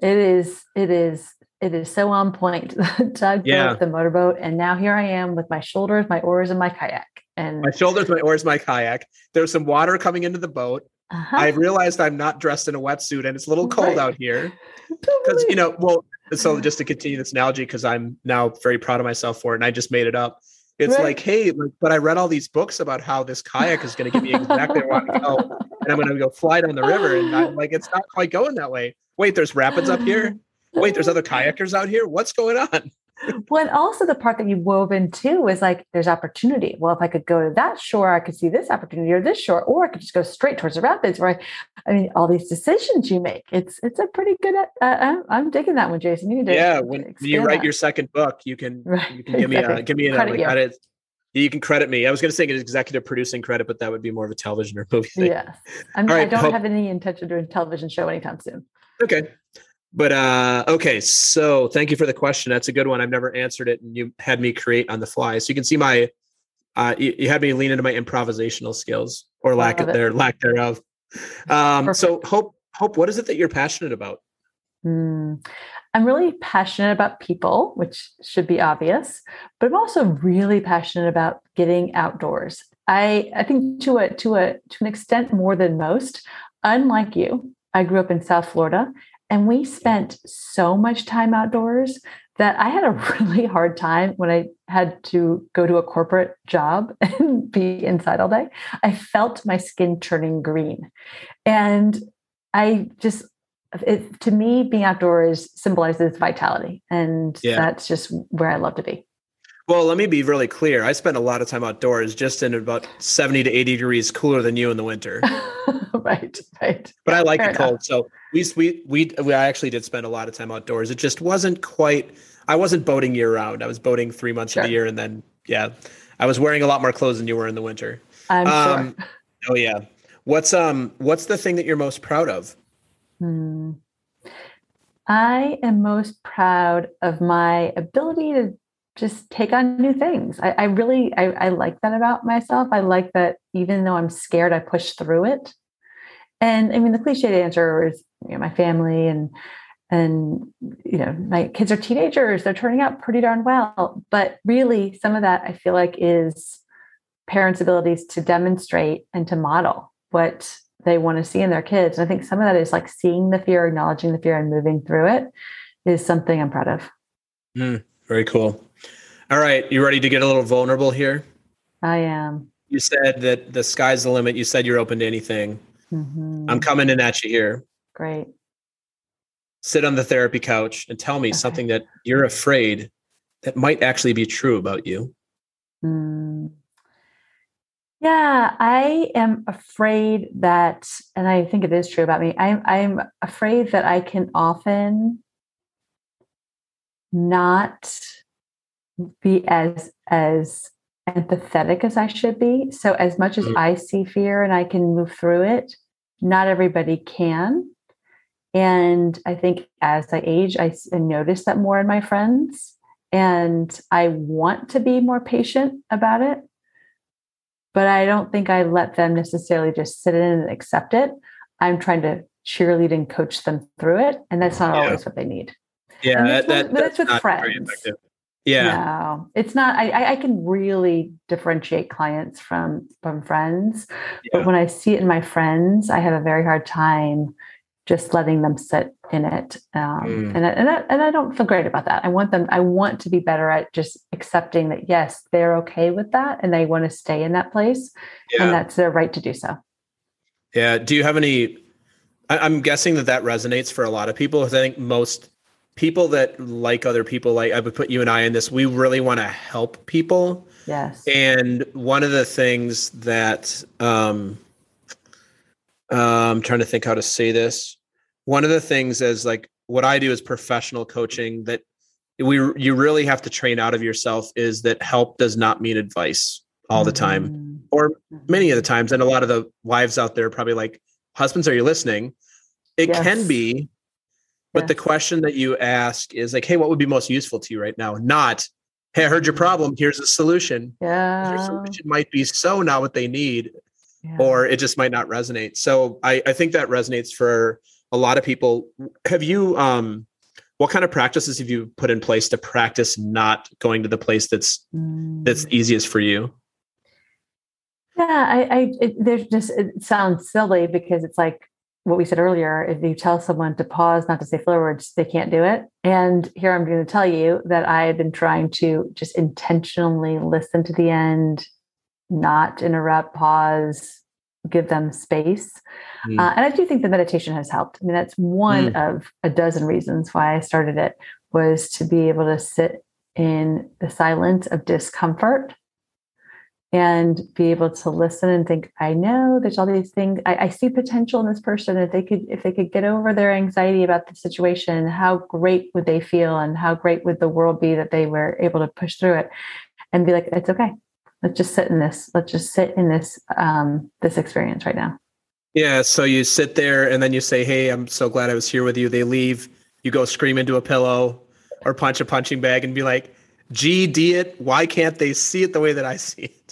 It is, it is, it is so on point. Doug yeah. the motorboat, and now here I am with my shoulders, my oars, and my kayak. And my shoulders, my oars, my kayak. There's some water coming into the boat. Uh-huh. I realized I'm not dressed in a wetsuit, and it's a little cold right. out here. Because you know, well, so just to continue this analogy, because I'm now very proud of myself for it, and I just made it up. It's right. like, hey, but I read all these books about how this kayak is going to give me exactly where I want to go, and I'm going to go fly down the river, and I'm like, it's not quite going that way. Wait, there's rapids up here. Wait, there's other kayakers out here. What's going on? Well, and also the part that you wove in too is like there's opportunity. Well, if I could go to that shore, I could see this opportunity or this shore, or I could just go straight towards the rapids. Right? I mean, all these decisions you make. It's it's a pretty good. Uh, I'm, I'm digging that one, Jason. You need to yeah. When you write that. your second book, you can right. you can give me a give me a credit. Like, credit. You can credit me. I was going to say an executive producing credit, but that would be more of a television or movie thing. Yes, right, I don't hope. have any intention of doing a television show anytime soon. Okay, but uh, okay, so thank you for the question. That's a good one. I've never answered it, and you had me create on the fly. So you can see my, uh, you, you had me lean into my improvisational skills or lack of their lack thereof. Um, so hope, hope, what is it that you're passionate about? Mm, I'm really passionate about people, which should be obvious, but I'm also really passionate about getting outdoors. I I think to a to a to an extent more than most. Unlike you, I grew up in South Florida and we spent so much time outdoors that I had a really hard time when I had to go to a corporate job and be inside all day. I felt my skin turning green. And I just, it, to me, being outdoors symbolizes vitality. And yeah. that's just where I love to be. Well, let me be really clear. I spend a lot of time outdoors, just in about 70 to 80 degrees cooler than you in the winter. right, right. But I like Fair it enough. cold. So we, we, we, we, I actually did spend a lot of time outdoors. It just wasn't quite, I wasn't boating year round. I was boating three months sure. of the year. And then, yeah, I was wearing a lot more clothes than you were in the winter. I'm um, sure. Oh yeah. What's, um, what's the thing that you're most proud of? Hmm. I am most proud of my ability to just take on new things. I, I really I, I, like that about myself. I like that even though I'm scared, I push through it. And I mean, the cliched answer is you know, my family and and you know my kids are teenagers. They're turning out pretty darn well. But really, some of that I feel like is parents' abilities to demonstrate and to model what they want to see in their kids. And I think some of that is like seeing the fear, acknowledging the fear, and moving through it is something I'm proud of. Mm, very cool. All right, you ready to get a little vulnerable here? I am. You said that the sky's the limit. You said you're open to anything. Mm-hmm. I'm coming in at you here. Great. Sit on the therapy couch and tell me okay. something that you're afraid that might actually be true about you. Mm. Yeah, I am afraid that, and I think it is true about me. I'm I'm afraid that I can often not be as as empathetic as I should be. So as much as mm. I see fear and I can move through it, not everybody can. And I think as I age, I notice that more in my friends. And I want to be more patient about it. But I don't think I let them necessarily just sit in and accept it. I'm trying to cheerlead and coach them through it. And that's not yeah. always what they need. Yeah, that, that, that's, that's with friends. Yeah. No, it's not. I, I can really differentiate clients from from friends, yeah. but when I see it in my friends, I have a very hard time just letting them sit in it. Um, mm. and, I, and, I, and I don't feel great about that. I want them, I want to be better at just accepting that, yes, they're okay with that and they want to stay in that place. Yeah. And that's their right to do so. Yeah. Do you have any? I, am guessing that that resonates for a lot of people. Because I think most people that like other people, like I would put you and I in this, we really want to help people. Yes. And one of the things that um, uh, I'm trying to think how to say this. One of the things is like what I do is professional coaching that we you really have to train out of yourself is that help does not mean advice all the time mm-hmm. or many of the times and a lot of the wives out there probably like husbands are you listening it yes. can be but the question that you ask is like, hey, what would be most useful to you right now? Not, hey, I heard your problem. Here's a solution. Yeah. Your solution might be so not what they need, yeah. or it just might not resonate. So I, I think that resonates for a lot of people. Have you um what kind of practices have you put in place to practice not going to the place that's mm. that's easiest for you? Yeah, I, I it, there's just it sounds silly because it's like what we said earlier, if you tell someone to pause, not to say filler words, they can't do it. And here I'm going to tell you that I have been trying to just intentionally listen to the end, not interrupt, pause, give them space. Mm. Uh, and I do think the meditation has helped. I mean, that's one mm. of a dozen reasons why I started it was to be able to sit in the silence of discomfort and be able to listen and think i know there's all these things I, I, see potential in this person if they could if they could get over their anxiety about the situation how great would they feel and how great would the world be that they were able to push through it and be like it's okay let's just sit in this let's just sit in this um this experience right now yeah so you sit there and then you say hey i'm so glad i was here with you they leave you go scream into a pillow or punch a punching bag and be like gee d it why can't they see it the way that i see it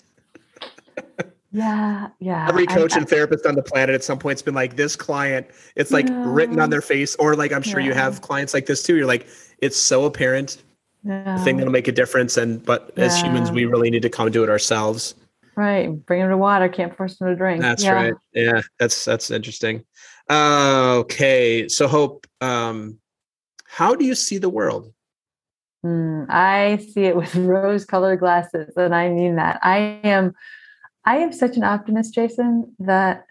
yeah, yeah. Every coach I, and therapist on the planet at some point's been like, this client, it's like yeah. written on their face, or like I'm sure yeah. you have clients like this too. You're like, it's so apparent. Yeah. The thing that'll make a difference. And but as humans, we really need to come to it ourselves. Right. Bring them to water, can't force them to drink. That's right. Yeah, that's that's interesting. Uh, okay. So hope, um, how do you see the world? Mm, I see it with rose colored glasses, and I mean that. I am I am such an optimist, Jason, that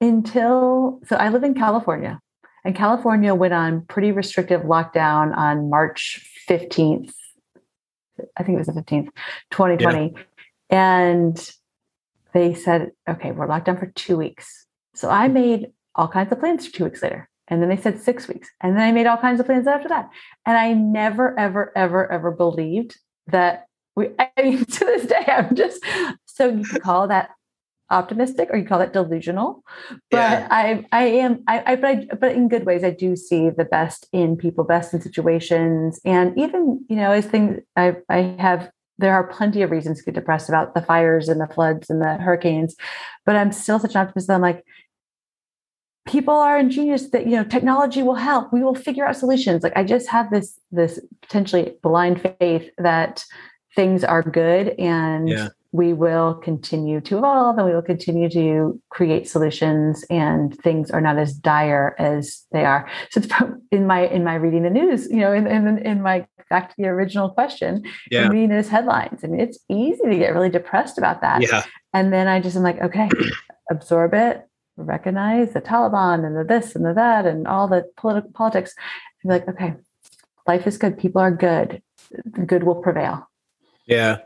until so I live in California, and California went on pretty restrictive lockdown on March 15th. I think it was the 15th, 2020. Yeah. And they said, okay, we're locked down for two weeks. So I made all kinds of plans for two weeks later. And then they said six weeks. And then I made all kinds of plans after that. And I never, ever, ever, ever believed that we, I mean, to this day, I'm just so you can call that optimistic or you call it delusional. But yeah. i i am I, I but i but in good ways i do see the best in people best in situations. And even you know as things i i have there are plenty of reasons to get depressed about the fires and the floods and the hurricanes but i'm still such an optimist i'm like people are ingenious that you know technology will help. We will figure out solutions. Like i just have this this potentially blind faith that things are good and yeah we will continue to evolve and we will continue to create solutions and things are not as dire as they are so it's in my in my reading the news you know in, in, in my back to the original question yeah. reading those headlines i mean it's easy to get really depressed about that yeah. and then i just am like okay absorb it recognize the taliban and the this and the that and all the political politics and be like okay life is good people are good good will prevail yeah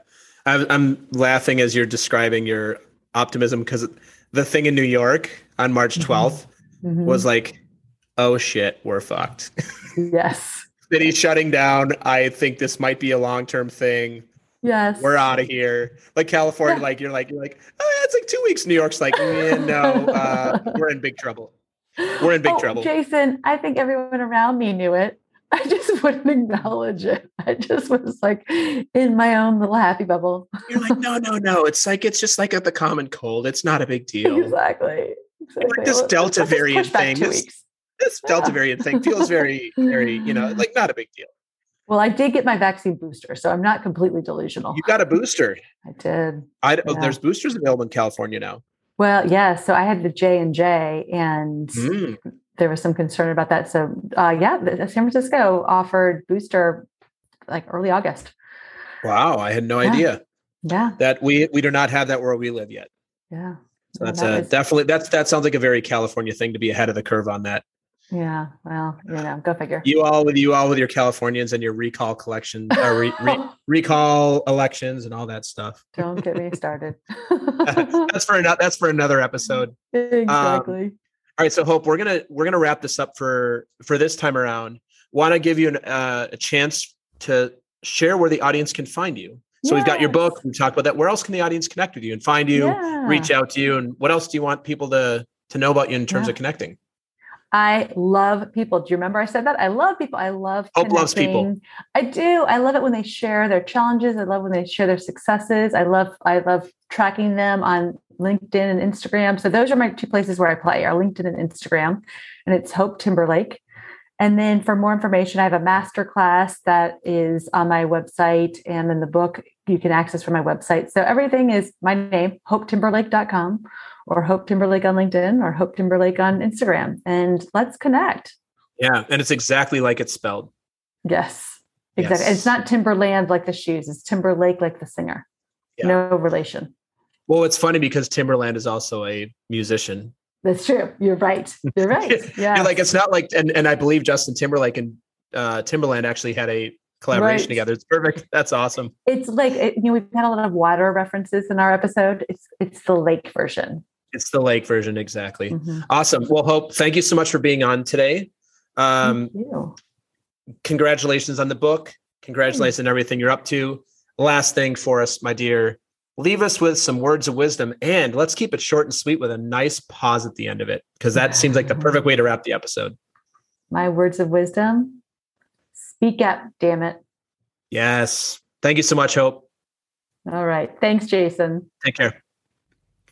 I'm laughing as you're describing your optimism because the thing in New York on March 12th mm-hmm. mm-hmm. was like, oh shit, we're fucked. Yes. City shutting down. I think this might be a long term thing. Yes. We're out of here. Like California, Yeah. like you're like you're like, oh, yeah, it's like two weeks. New York's like, eh, no, uh, we're in big trouble. We're in big Oh, trouble. Jason, I think everyone around me knew it. I just wouldn't acknowledge it. I just was like in my own little happy bubble. You're like, no, no, no. It's like it's just like a, the common cold. It's not a big deal. exactly. exactly. this Let's- Delta variant thing two is- weeks. This Delta variant thing feels very, very, you know, like not a big deal. Well, I did get my vaccine booster, so I'm not completely delusional. You got a booster. I did. I oh, there's boosters available in California now. Well, yeah. So I had the J and J, and Mm. There was some concern about that. So, uh, yeah, San Francisco offered booster like early August. Wow, I had no Yeah. idea Yeah, that we we do not have that where we live yet. yeah. So that's that a was- definitely that's that sounds like a very California thing to be ahead of the curve on that. Yeah. Well, you know, go figure. You all with you all with your Californians and your recall collection, uh, re, re, recall elections and all that stuff. Don't get me started. that's for another that's for another episode. exactly. All right, so Hope, we're gonna we're gonna wrap this up for for this time around. Want to give you an, uh, a chance to share where the audience can find you. So we've got your book. We talked about that. Where else can the audience connect with you and find you, Yeah. reach out to you, and what else do you want people to to know about you in terms Yeah. of connecting? I love people. Do you remember I said that? I love people. I love Hope loves people. I do. I love it when they share their challenges. I love when they share their successes. I love I love tracking them on LinkedIn and Instagram. So those are my two places where I play are LinkedIn and Instagram. And it's Hope Timberlake. And then for more information, I have a master class that is on my website and then the book you can access from my website. So everything is my name, hopetimberlake.com or Hope Timberlake on LinkedIn or Hope Timberlake on Instagram. And let's connect. Yeah, and it's exactly like it's spelled. Yes, exactly. Yes. It's not Timberland like the shoes, it's Timberlake like the singer. Yeah. No relation. Well, it's funny because Timbaland is also a musician. That's true. You're right. You're right. Yeah. Like it's not like and and I believe Justin Timberlake and uh, Timbaland actually had a collaboration Right. together. It's perfect. That's awesome. it's like it, you know we've had a lot of water references in our episode. It's it's the lake version. It's the lake version exactly. Mhm. Awesome. Well, Hope, thank you so much for being on today. Um, Thank you. congratulations on the book. Congratulations on everything you're up to. Last thing for us, my dear, leave us with some words of wisdom and let's keep it short and sweet with a nice pause at the end of it because that seems like the perfect way to wrap the episode. My words of wisdom. Speak up, damn it. Yes. Thank you so much, Hope. All right. Thanks, Jason. Take care.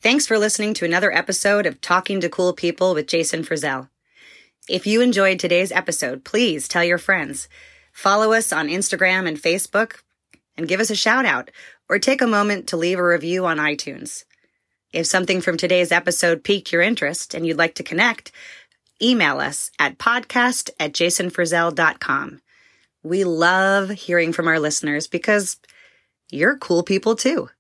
Thanks for listening to another episode of Talking to Cool People with Jason Frizzell. If you enjoyed today's episode, please tell your friends. Follow us on Instagram and Facebook and give us a shout out or take a moment to leave a review on iTunes. If something from today's episode piqued your interest and you'd like to connect, email us at podcast at jasonfrizzell.com. We love hearing from our listeners because you're cool people too.